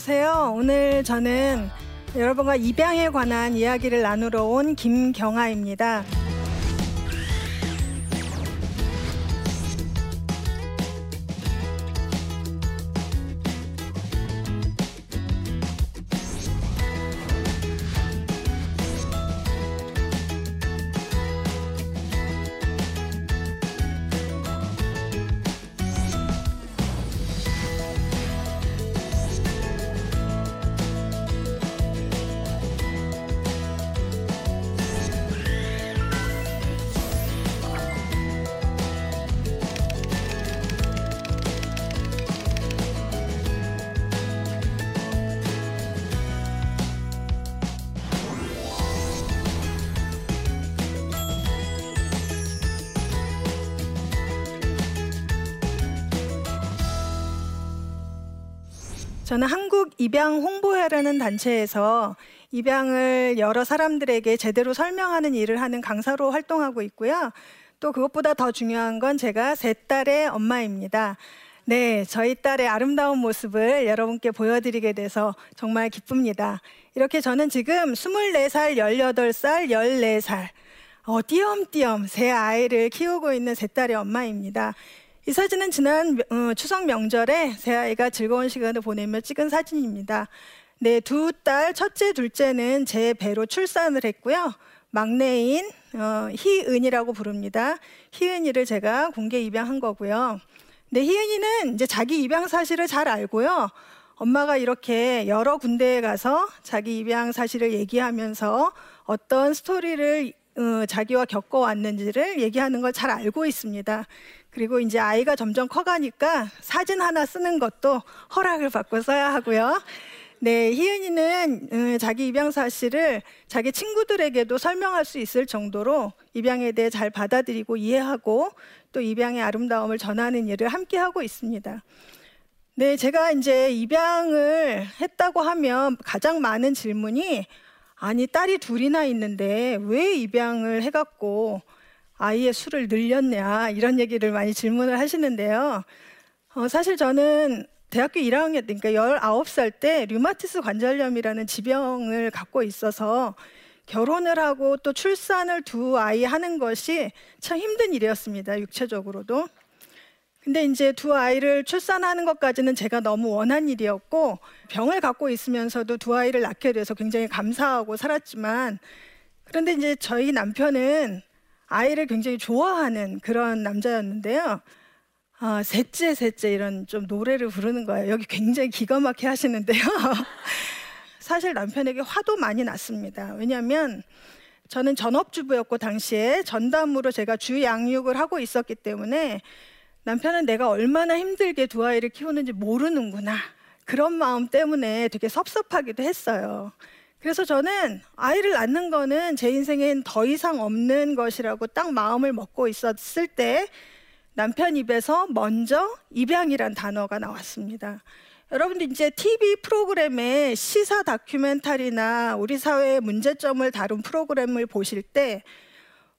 네, 안녕하세요. 오늘 저는 여러분과 입양에 관한 이야기를 나누러 온 김경아입니다. 저는 한국 입양 홍보회라는 단체에서 입양을 여러 사람들에게 제대로 설명하는 일을 하는 강사로 활동하고 있고요. 또 그것보다 더 중요한 건 제가 세 딸의 엄마입니다. 네, 저희 딸의 아름다운 모습을 여러분께 보여드리게 돼서 정말 기쁩니다. 이렇게 저는 지금 24살, 18살, 14살, 어, 띄엄띄엄 세 아이를 키우고 있는 세 딸의 엄마입니다. 이 사진은 지난 어, 추석 명절에 새 아이가 즐거운 시간을 보내며 찍은 사진입니다. 네, 두 딸, 첫째, 둘째는 제 배로 출산을 했고요. 막내인 어, 희은이라고 부릅니다. 희은이를 제가 공개 입양한 거고요. 네, 희은이는 이제 자기 입양 사실을 잘 알고요. 엄마가 이렇게 여러 군데에 가서 자기 입양 사실을 얘기하면서 어떤 스토리를 어, 자기와 겪어왔는지를 얘기하는 걸 잘 알고 있습니다. 그리고 이제 아이가 점점 커가니까 사진 하나 쓰는 것도 허락을 받고 써야 하고요. 네, 희은이는 음, 자기 입양 사실을 자기 친구들에게도 설명할 수 있을 정도로 입양에 대해 잘 받아들이고 이해하고 또 입양의 아름다움을 전하는 일을 함께 하고 있습니다. 네, 제가 이제 입양을 했다고 하면 가장 많은 질문이 아니 딸이 둘이나 있는데 왜 입양을 해갖고 아이의 수를 늘렸냐 이런 얘기를 많이 질문을 하시는데요. 어, 사실 저는 대학교 1학년 때, 그러니까 19살 때 류마티스 관절염이라는 지병을 갖고 있어서 결혼을 하고 또 출산을 두 아이 하는 것이 참 힘든 일이었습니다. 육체적으로도. 근데 이제 두 아이를 출산하는 것까지는 제가 너무 원한 일이었고 병을 갖고 있으면서도 두 아이를 낳게 돼서 굉장히 감사하고 살았지만 그런데 이제 저희 남편은 아이를 굉장히 좋아하는 그런 남자였는데요. 아, 셋째, 셋째 이런 좀 노래를 부르는 거예요. 여기 굉장히 기가 막히게 하시는데요. 사실 남편에게 화도 많이 났습니다. 왜냐하면 저는 전업주부였고 당시에 전담으로 제가 주 양육을 하고 있었기 때문에 남편은 내가 얼마나 힘들게 두 아이를 키우는지 모르는구나. 그런 마음 때문에 되게 섭섭하기도 했어요. 그래서 저는 아이를 낳는 거는 제 인생엔 더 이상 없는 것이라고 딱 마음을 먹고 있었을 때 남편 입에서 먼저 입양이란 단어가 나왔습니다. 여러분들 이제 TV 프로그램에 시사 다큐멘터리나 우리 사회의 문제점을 다룬 프로그램을 보실 때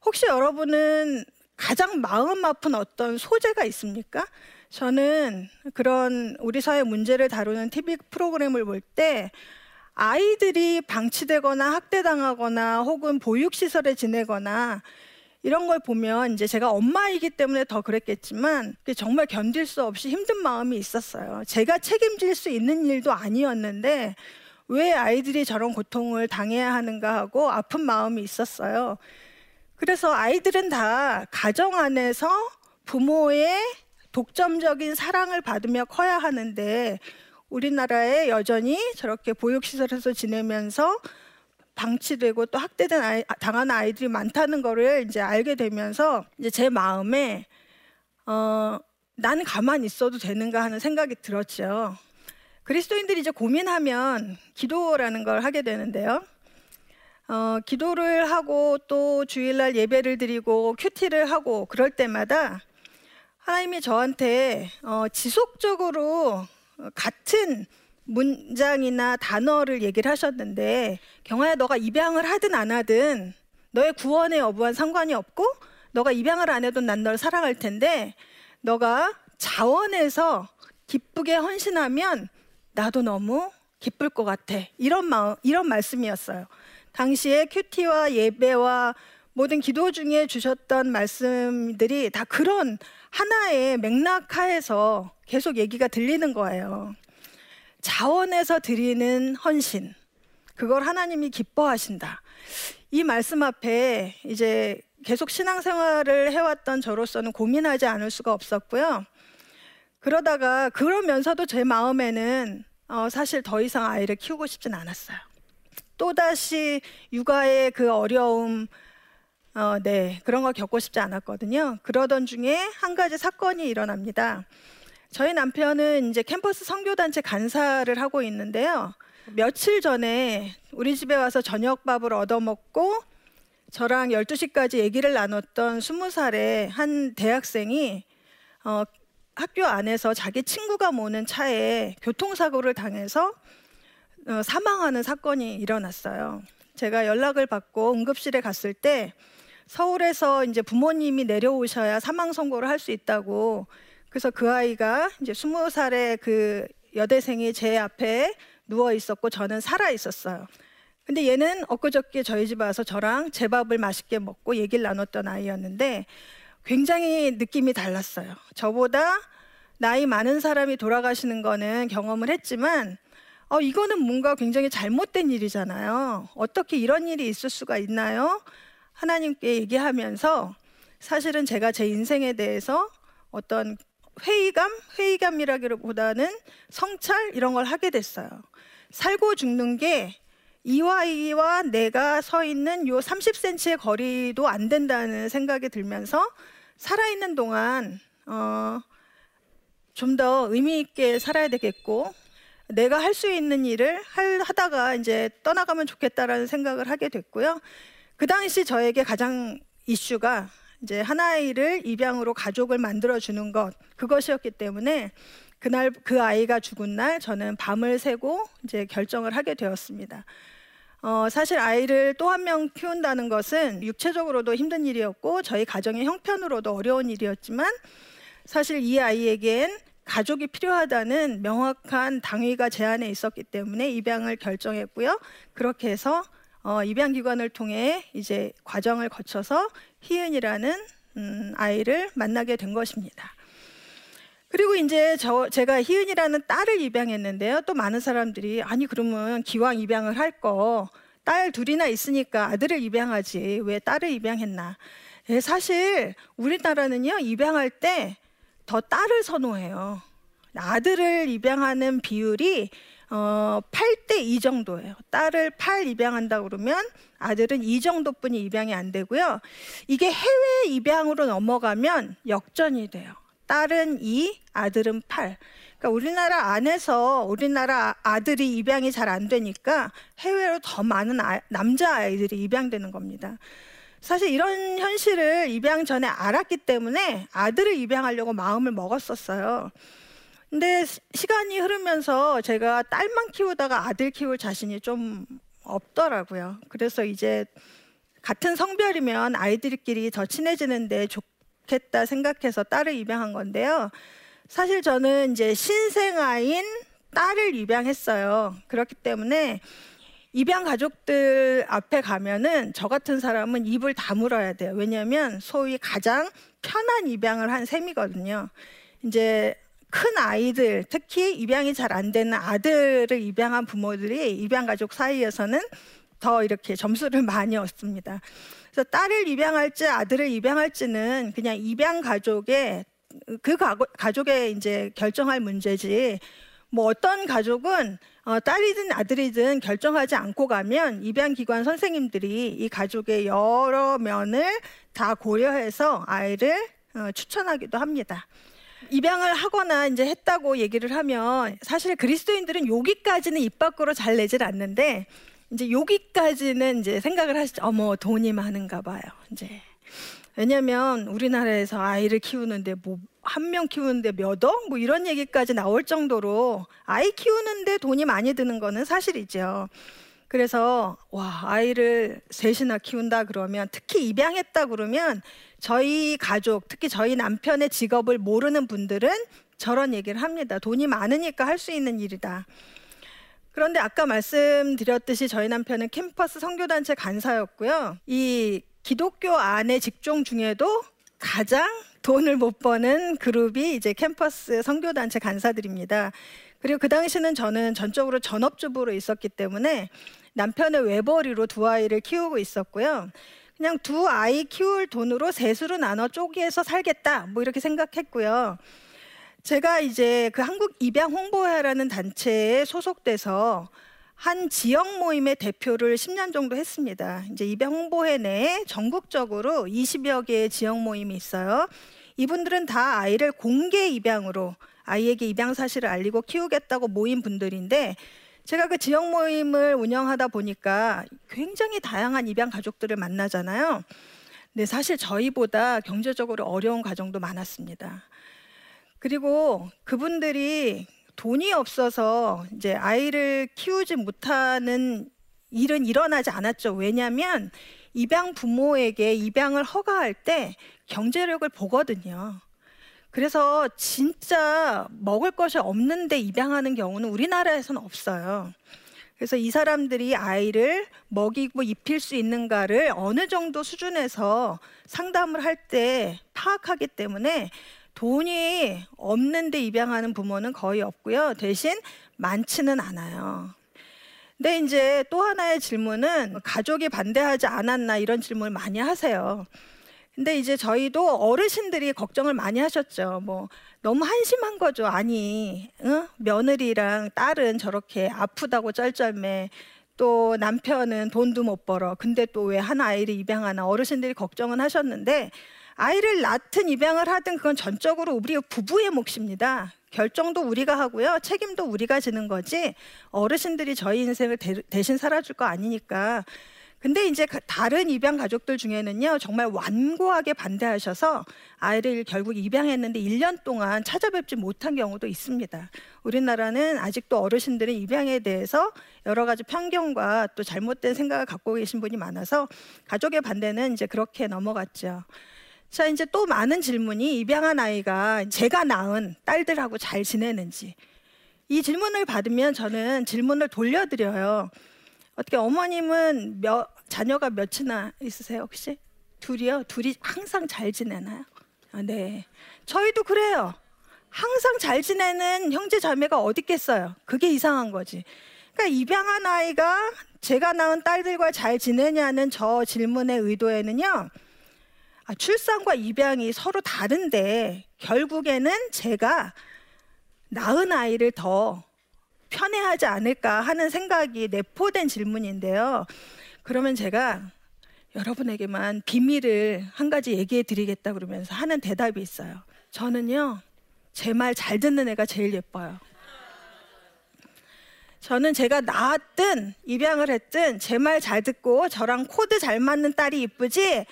혹시 여러분은 가장 마음 아픈 어떤 소재가 있습니까? 저는 그런 우리 사회 문제를 다루는 TV 프로그램을 볼 때 아이들이 방치되거나 학대당하거나 혹은 보육시설에 지내거나 이런 걸 보면 이제 제가 엄마이기 때문에 더 그랬겠지만 정말 견딜 수 없이 힘든 마음이 있었어요. 제가 책임질 수 있는 일도 아니었는데 왜 아이들이 저런 고통을 당해야 하는가 하고 아픈 마음이 있었어요. 그래서 아이들은 다 가정 안에서 부모의 독점적인 사랑을 받으며 커야 하는데 우리나라에 여전히 저렇게 보육시설에서 지내면서 방치되고 또 학대된 아이, 당하는 아이들이 많다는 거를 이제 알게 되면서 이제 제 마음에 어, 나는 가만히 있어도 되는가 하는 생각이 들었죠. 그리스도인들이 이제 고민하면 기도라는 걸 하게 되는데요. 어, 기도를 하고 또 주일날 예배를 드리고 큐티를 하고 그럴 때마다 하나님이 저한테 어, 지속적으로 같은 문장이나 단어를 얘기를 하셨는데 경아야 너가 입양을 하든 안 하든 너의 구원의 여부와 상관이 없고 너가 입양을 안 해도 난 널 사랑할 텐데 너가 자원해서 기쁘게 헌신하면 나도 너무 기쁠 것 같아. 이런 마음, 이런 말씀이었어요. 당시에 큐티와 예배와 모든 기도 중에 주셨던 말씀들이 다 그런 하나의 맥락하에서 계속 얘기가 들리는 거예요. 자원에서 드리는 헌신. 그걸 하나님이 기뻐하신다. 이 말씀 앞에 이제 계속 신앙생활을 해왔던 저로서는 고민하지 않을 수가 없었고요. 그러다가 그러면서도 제 마음에는 어, 사실 더 이상 아이를 키우고 싶진 않았어요. 또다시 육아의 그 어려움, 어, 네, 그런 거 겪고 싶지 않았거든요. 그러던 중에 한 가지 사건이 일어납니다. 저희 남편은 이제 캠퍼스 선교단체 간사를 하고 있는데요. 며칠 전에 우리 집에 와서 저녁밥을 얻어먹고 저랑 12시까지 얘기를 나눴던 20살의 한 대학생이 어, 학교 안에서 자기 친구가 모는 차에 교통사고를 당해서 어, 사망하는 사건이 일어났어요. 제가 연락을 받고 응급실에 갔을 때 서울에서 이제 부모님이 내려오셔야 사망 선고를 할 수 있다고 그래서 그 아이가 이제 스무 살의 그 여대생이 제 앞에 누워 있었고 저는 살아 있었어요. 근데 얘는 엊그저께 저희 집 와서 저랑 제 밥을 맛있게 먹고 얘기를 나눴던 아이였는데 굉장히 느낌이 달랐어요. 저보다 나이 많은 사람이 돌아가시는 거는 경험을 했지만 어, 이거는 뭔가 굉장히 잘못된 일이잖아요. 어떻게 이런 일이 있을 수가 있나요? 하나님께 얘기하면서 사실은 제가 제 인생에 대해서 어떤 회의감, 회의감이라기보다는 성찰 이런 걸 하게 됐어요. 살고 죽는 게 이와 이와 내가 서 있는 요 30cm의 거리도 안 된다는 생각이 들면서 살아있는 동안 어, 좀 더 의미 있게 살아야 되겠고 내가 할 수 있는 일을 할, 하다가 이제 떠나가면 좋겠다라는 생각을 하게 됐고요. 그 당시 저에게 가장 이슈가 이제 하나이를 입양으로 가족을 만들어 주는 것 그것이었기 때문에 그날 그 아이가 죽은 날 저는 밤을 새고 이제 결정을 하게 되었습니다. 어, 사실 아이를 또 한 명 키운다는 것은 육체적으로도 힘든 일이었고 저희 가정의 형편으로도 어려운 일이었지만 사실 이 아이에겐 가족이 필요하다는 명확한 당위가 제안에 있었기 때문에 입양을 결정했고요. 그렇게 해서 어, 입양 기관을 통해 이제 과정을 거쳐서 희은이라는 음, 아이를 만나게 된 것입니다. 그리고 이제 저 제가 희은이라는 딸을 입양했는데요. 또 많은 사람들이 아니 그러면 기왕 입양을 할 거 딸 둘이나 있으니까 아들을 입양하지 왜 딸을 입양했나? 예, 사실 우리나라는요 입양할 때 더 딸을 선호해요. 아들을 입양하는 비율이 어, 8대 2 정도예요. 딸을 8 입양한다 그러면 아들은 2 정도뿐이 입양이 안 되고요. 이게 해외 입양으로 넘어가면 역전이 돼요. 딸은 2, 아들은 8. 그러니까 우리나라 안에서 우리나라 아들이 입양이 잘 안 되니까 해외로 더 많은 아, 남자 아이들이 입양되는 겁니다. 사실 이런 현실을 입양 전에 알았기 때문에 아들을 입양하려고 마음을 먹었었어요. 근데 시간이 흐르면서 제가 딸만 키우다가 아들 키울 자신이 좀 없더라고요. 그래서 이제 같은 성별이면 아이들끼리 더 친해지는데 좋겠다 생각해서 딸을 입양한 건데요. 사실 저는 이제 신생아인 딸을 입양했어요. 그렇기 때문에 입양 가족들 앞에 가면은 저 같은 사람은 입을 다물어야 돼요. 왜냐하면 소위 가장 편한 입양을 한 셈이거든요. 이제 큰 아이들, 특히 입양이 잘 안 되는 아들을 입양한 부모들이 입양 가족 사이에서는 더 이렇게 점수를 많이 얻습니다. 그래서 딸을 입양할지 아들을 입양할지는 그냥 입양 가족의 그 가족의 이제 결정할 문제지. 뭐 어떤 가족은 어, 딸이든 아들이든 결정하지 않고 가면 입양기관 선생님들이 이 가족의 여러 면을 다 고려해서 아이를 어, 추천하기도 합니다. 입양을 하거나 이제 했다고 얘기를 하면 사실 그리스도인들은 여기까지는 입 밖으로 잘 내질 않는데 이제 여기까지는 이제 생각을 하시죠. 어머 돈이 많은가 봐요. 이제 왜냐하면 우리나라에서 아이를 키우는데 뭐 한 명 키우는데 몇 억? 뭐 이런 얘기까지 나올 정도로 아이 키우는데 돈이 많이 드는 거는 사실이죠. 그래서 와 아이를 셋이나 키운다 그러면 특히 입양했다 그러면 저희 가족, 특히 저희 남편의 직업을 모르는 분들은 저런 얘기를 합니다. 돈이 많으니까 할 수 있는 일이다. 그런데 아까 말씀드렸듯이 저희 남편은 캠퍼스 선교단체 간사였고요. 이 기독교 안의 직종 중에도 가장 돈을 못 버는 그룹이 이제 캠퍼스 선교단체 간사들입니다. 그리고 그 당시는 저는 전적으로 전업주부로 있었기 때문에 남편의 외벌이로 두 아이를 키우고 있었고요. 그냥 두 아이 키울 돈으로 셋으로 나눠 쪼개서 살겠다. 뭐 이렇게 생각했고요. 제가 이제 그 한국 입양 홍보회라는 단체에 소속돼서 한 지역 모임의 대표를 10년 정도 했습니다. 이제 입양 홍보회 내에 전국적으로 20여 개의 지역 모임이 있어요. 이분들은 다 아이를 공개 입양으로 아이에게 입양 사실을 알리고 키우겠다고 모인 분들인데 제가 그 지역 모임을 운영하다 보니까 굉장히 다양한 입양 가족들을 만나잖아요. 근데 사실 저희보다 경제적으로 어려운 가정도 많았습니다. 그리고 그분들이 돈이 없어서 이제 아이를 키우지 못하는 일은 일어나지 않았죠. 왜냐하면 입양 부모에게 입양을 허가할 때 경제력을 보거든요. 그래서 진짜 먹을 것이 없는데 입양하는 경우는 우리나라에서는 없어요. 그래서 이 사람들이 아이를 먹이고 입힐 수 있는가를 어느 정도 수준에서 상담을 할 때 파악하기 때문에 돈이 없는데 입양하는 부모는 거의 없고요. 대신 많지는 않아요. 근데 이제 또 하나의 질문은 가족이 반대하지 않았나 이런 질문을 많이 하세요. 근데 이제 저희도 어르신들이 걱정을 많이 하셨죠. 뭐 너무 한심한 거죠. 아니, 응? 며느리랑 딸은 저렇게 아프다고 쩔쩔매. 또 남편은 돈도 못 벌어. 근데 또 왜 한 아이를 입양하나 어르신들이 걱정은 하셨는데 아이를 낳든 입양을 하든 그건 전적으로 우리 부부의 몫입니다. 결정도 우리가 하고요. 책임도 우리가 지는 거지. 어르신들이 저희 인생을 대, 신 살아줄 거 아니니까. 근데 이제 다른 입양 가족들 중에는요, 정말 완고하게 반대하셔서 아이를 결국 입양했는데 1년 동안 찾아뵙지 못한 경우도 있습니다. 우리나라는 아직도 어르신들은 입양에 대해서 여러 가지 편견과 또 잘못된 생각을 갖고 계신 분이 많아서 가족의 반대는 이제 그렇게 넘어갔죠. 자, 이제 또 많은 질문이 입양한 아이가 제가 낳은 딸들하고 잘 지내는지. 이 질문을 받으면 저는 질문을 돌려드려요. 어떻게 어머님은 몇, 자녀가 몇이나 있으세요, 혹시? 둘이요? 둘이 항상 잘 지내나요? 아, 네. 저희도 그래요. 항상 잘 지내는 형제 자매가 어디 있겠어요? 그게 이상한 거지. 그러니까 입양한 아이가 제가 낳은 딸들과 잘 지내냐는 저 질문의 의도에는요. 아, 출산과 입양이 서로 다른데 결국에는 제가 낳은 아이를 더 편애하지 않을까 하는 생각이 내포된 질문인데요. 그러면 제가 여러분에게만 비밀을 한 가지 얘기해 드리겠다 그러면서 하는 대답이 있어요. 저는요, 제 말 잘 듣는 애가 제일 예뻐요. 저는 제가 낳았든 입양을 했든 제 말 잘 듣고 저랑 코드 잘 맞는 딸이 이쁘지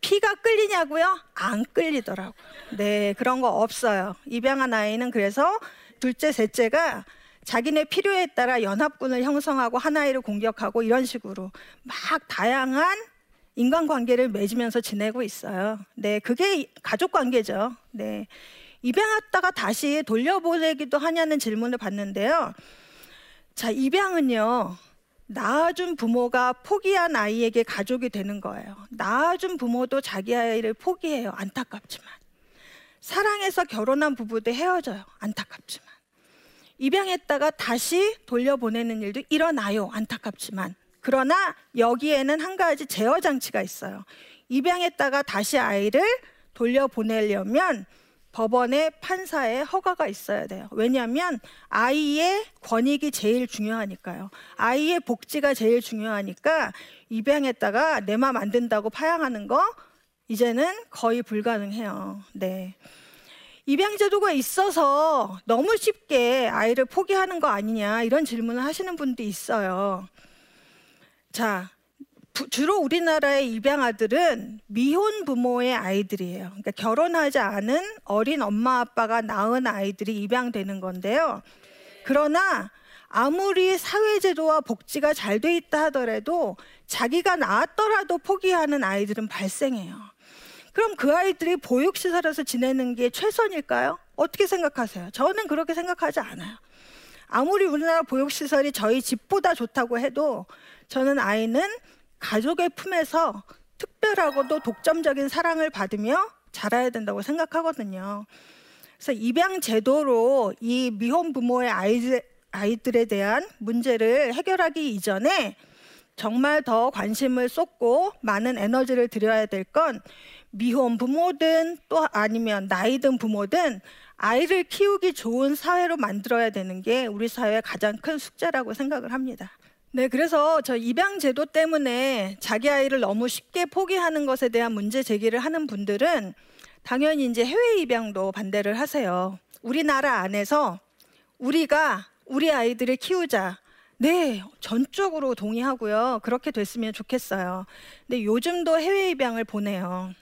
피가 끌리냐고요? 안 끌리더라고요. 네, 그런 거 없어요. 입양한 아이는 그래서 둘째, 셋째가 자기네 필요에 따라 연합군을 형성하고 하나이를 공격하고 이런 식으로 막 다양한 인간관계를 맺으면서 지내고 있어요. 네, 그게 가족 관계죠. 네. 입양했다가 다시 돌려보내기도 하냐는 질문을 받는데요. 자, 입양은요. 낳아준 부모가 포기한 아이에게 가족이 되는 거예요. 낳아준 부모도 자기 아이를 포기해요. 안타깝지만. 사랑해서 결혼한 부부도 헤어져요. 안타깝지만. 입양했다가 다시 돌려보내는 일도 일어나요. 안타깝지만. 그러나 여기에는 한 가지 제어 장치가 있어요. 입양했다가 다시 아이를 돌려보내려면 법원의 판사의 허가가 있어야 돼요. 왜냐하면 아이의 권익이 제일 중요하니까요. 아이의 복지가 제일 중요하니까 입양했다가 내 맘안 든다고 파양하는 거 이제는 거의 불가능해요. 네. 입양 제도가 있어서 너무 쉽게 아이를 포기하는 거 아니냐 이런 질문을 하시는 분도 있어요. 자, 주로 우리나라의 입양 아들은 미혼 부모의 아이들이에요. 그러니까 결혼하지 않은 어린 엄마 아빠가 낳은 아이들이 입양되는 건데요. 그러나 아무리 사회제도와 복지가 잘 돼 있다 하더라도 자기가 낳았더라도 포기하는 아이들은 발생해요. 그럼 그 아이들이 보육시설에서 지내는 게 최선일까요? 어떻게 생각하세요? 저는 그렇게 생각하지 않아요. 아무리 우리나라 보육시설이 저희 집보다 좋다고 해도 저는 아이는 가족의 품에서 특별하고도 독점적인 사랑을 받으며 자라야 된다고 생각하거든요. 그래서 입양 제도로 이 미혼 부모의 아이들, 아이들에 대한 문제를 해결하기 이전에 정말 더 관심을 쏟고 많은 에너지를 들여야 될 건 미혼 부모든 또 아니면 나이 든 부모든 아이를 키우기 좋은 사회로 만들어야 되는 게 우리 사회의 가장 큰 숙제라고 생각을 합니다. 네, 그래서 저 입양 제도 때문에 자기 아이를 너무 쉽게 포기하는 것에 대한 문제 제기를 하는 분들은 당연히 이제 해외 입양도 반대를 하세요. 우리나라 안에서 우리가 우리 아이들을 키우자. 네, 전적으로 동의하고요. 그렇게 됐으면 좋겠어요. 근데 요즘도 해외 입양을 보내요.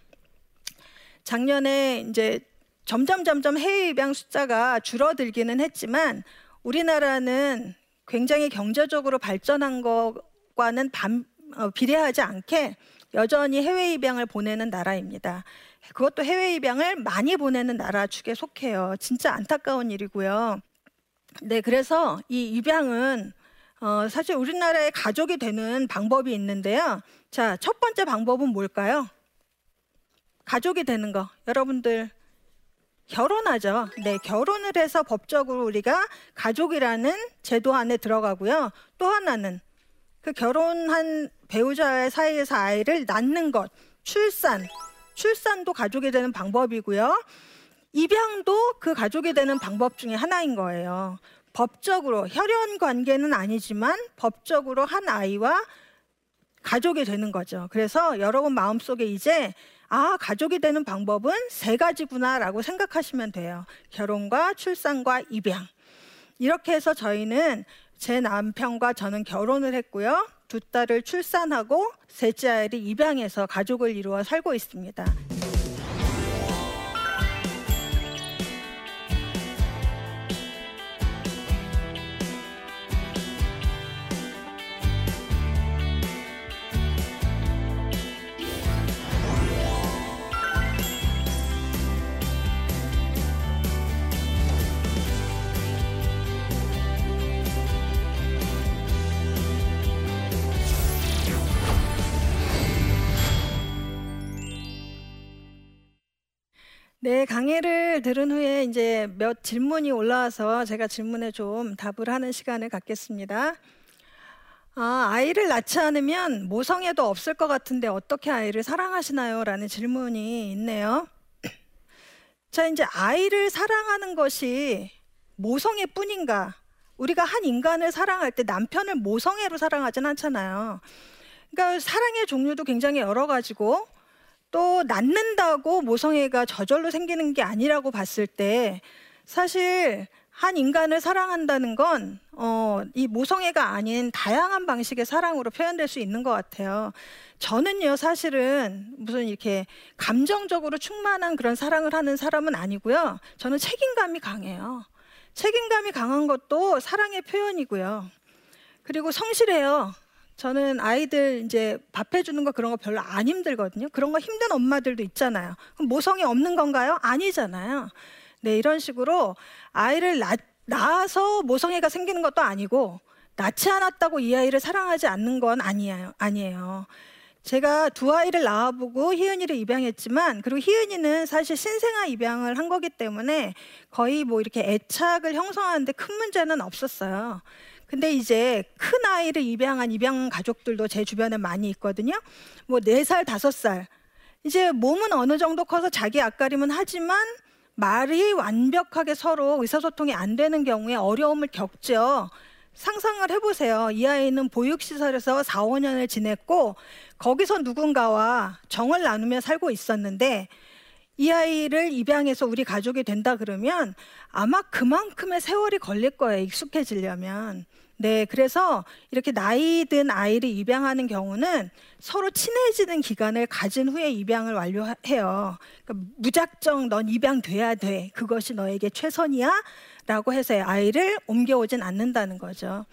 작년에 이제 점점 점점 해외 입양 숫자가 줄어들기는 했지만 우리나라는 굉장히 경제적으로 발전한 것과는 반, 어, 비례하지 않게 여전히 해외 입양을 보내는 나라입니다. 그것도 해외 입양을 많이 보내는 나라 축에 속해요. 진짜 안타까운 일이고요. 네, 그래서 이 입양은 어, 사실 우리나라의 가족이 되는 방법이 있는데요. 자, 첫 번째 방법은 뭘까요? 가족이 되는 거. 여러분들 결혼하죠. 네, 결혼을 해서 법적으로 우리가 가족이라는 제도 안에 들어가고요. 또 하나는 그 결혼한 배우자의 사이에서 아이를 낳는 것, 출산, 출산도 가족이 되는 방법이고요. 입양도 그 가족이 되는 방법 중에 하나인 거예요. 법적으로 혈연 관계는 아니지만 법적으로 한 아이와 가족이 되는 거죠. 그래서 여러분 마음속에 이제 아, 가족이 되는 방법은 세 가지구나라고 생각하시면 돼요. 결혼과 출산과 입양. 이렇게 해서 저희는 제 남편과 저는 결혼을 했고요. 두 딸을 출산하고 셋째 아이를 입양해서 가족을 이루어 살고 있습니다. 네, 강의를 들은 후에 이제 몇 질문이 올라와서 제가 질문에 좀 답을 하는 시간을 갖겠습니다. 아, 아이를 낳지 않으면 모성애도 없을 것 같은데 어떻게 아이를 사랑하시나요? 라는 질문이 있네요. 자, 이제 아이를 사랑하는 것이 모성애 뿐인가? 우리가 한 인간을 사랑할 때 남편을 모성애로 사랑하진 않잖아요. 그러니까 사랑의 종류도 굉장히 여러 가지고 또 낳는다고 모성애가 저절로 생기는 게 아니라고 봤을 때 사실 한 인간을 사랑한다는 건, 어, 이 모성애가 아닌 다양한 방식의 사랑으로 표현될 수 있는 것 같아요. 저는요, 사실은 무슨 이렇게 감정적으로 충만한 그런 사랑을 하는 사람은 아니고요. 저는 책임감이 강해요. 책임감이 강한 것도 사랑의 표현이고요. 그리고 성실해요. 저는 아이들 이제 밥 해주는 거 그런 거 별로 안 힘들거든요. 그런 거 힘든 엄마들도 있잖아요. 그럼 모성이 없는 건가요? 아니잖아요. 네, 이런 식으로 아이를 낳, 낳아서 모성애가 생기는 것도 아니고 낳지 않았다고 이 아이를 사랑하지 않는 건 아니에요. 아니에요. 제가 두 아이를 낳아보고 희은이를 입양했지만 그리고 희은이는 사실 신생아 입양을 한 거기 때문에 거의 뭐 이렇게 애착을 형성하는데 큰 문제는 없었어요. 근데 이제 큰 아이를 입양한 입양 가족들도 제 주변에 많이 있거든요. 뭐 네 살 다섯 살 이제 몸은 어느 정도 커서 자기 앞가림은 하지만 말이 완벽하게 서로 의사소통이 안 되는 경우에 어려움을 겪죠. 상상을 해보세요. 이 아이는 보육시설에서 4, 5년을 지냈고, 거기서 누군가와 정을 나누며 살고 있었는데, 이 아이를 입양해서 우리 가족이 된다 그러면 아마 그만큼의 세월이 걸릴 거예요. 익숙해지려면. 네, 그래서 이렇게 나이 든 아이를 입양하는 경우는 서로 친해지는 기간을 가진 후에 입양을 완료해요. 그러니까 무작정 넌 입양돼야 돼. 그것이 너에게 최선이야. 라고 해서 아이를 옮겨오진 않는다는 거죠.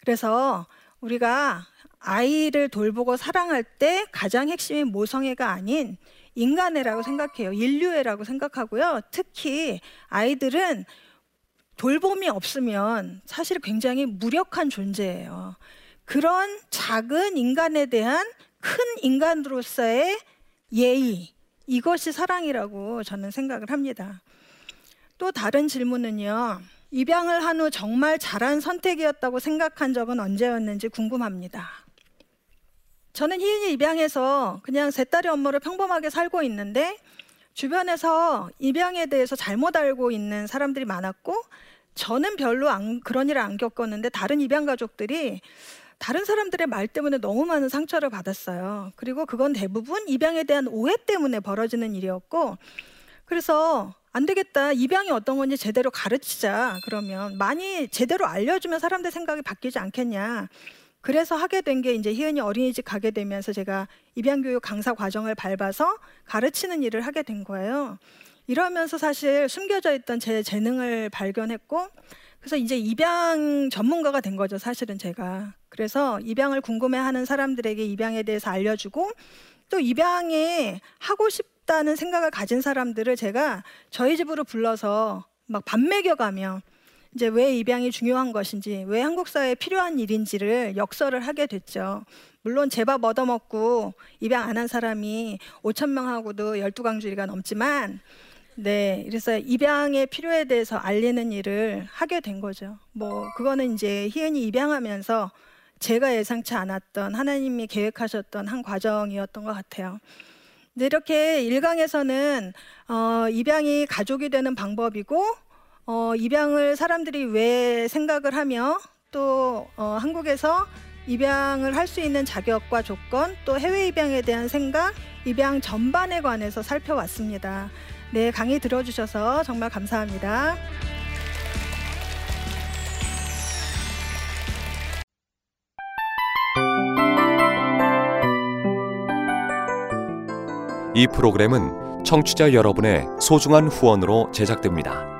그래서 우리가 아이를 돌보고 사랑할 때 가장 핵심이 모성애가 아닌 인간애라고 생각해요. 인류애라고 생각하고요. 특히 아이들은 돌봄이 없으면 사실 굉장히 무력한 존재예요. 그런 작은 인간에 대한 큰 인간으로서의 예의, 이것이 사랑이라고 저는 생각을 합니다. 또 다른 질문은요. 입양을 한 후 정말 잘한 선택이었다고 생각한 적은 언제였는지 궁금합니다. 저는 희은이 입양해서 그냥 세 딸의 엄마를 평범하게 살고 있는데 주변에서 입양에 대해서 잘못 알고 있는 사람들이 많았고 저는 별로 안, 그런 일을 안 겪었는데 다른 입양 가족들이 다른 사람들의 말 때문에 너무 많은 상처를 받았어요. 그리고 그건 대부분 입양에 대한 오해 때문에 벌어지는 일이었고, 그래서 안 되겠다. 입양이 어떤 건지 제대로 가르치자. 그러면 많이 제대로 알려주면 사람들 생각이 바뀌지 않겠냐. 그래서 하게 된 게 이제 희은이 어린이집 가게 되면서 제가 입양교육 강사 과정을 밟아서 가르치는 일을 하게 된 거예요. 이러면서 사실 숨겨져 있던 제 재능을 발견했고, 그래서 이제 입양 전문가가 된 거죠, 사실은 제가. 그래서 입양을 궁금해하는 사람들에게 입양에 대해서 알려주고 또 입양에 하고 싶다는 생각을 가진 사람들을 제가 저희 집으로 불러서 막 밥 먹여가며 이제 왜 입양이 중요한 것인지, 왜 한국 사회에 필요한 일인지를 역설을 하게 됐죠. 물론 제밥 얻어먹고 입양 안 한 사람이 5천 명하고도 12강주리가 넘지만 네, 그래서 입양의 필요에 대해서 알리는 일을 하게 된 거죠. 뭐 그거는 이제 희은이 입양하면서 제가 예상치 않았던 하나님이 계획하셨던 한 과정이었던 것 같아요. 근데 이렇게 일강에서는 어, 입양이 가족이 되는 방법이고 어, 입양을 사람들이 왜 생각을 하며 또 어, 한국에서 입양을 할 수 있는 자격과 조건 또 해외 입양에 대한 생각 입양 전반에 관해서 살펴왔습니다. 네, 강의 들어주셔서 정말 감사합니다. 이 프로그램은 청취자 여러분의 소중한 후원으로 제작됩니다.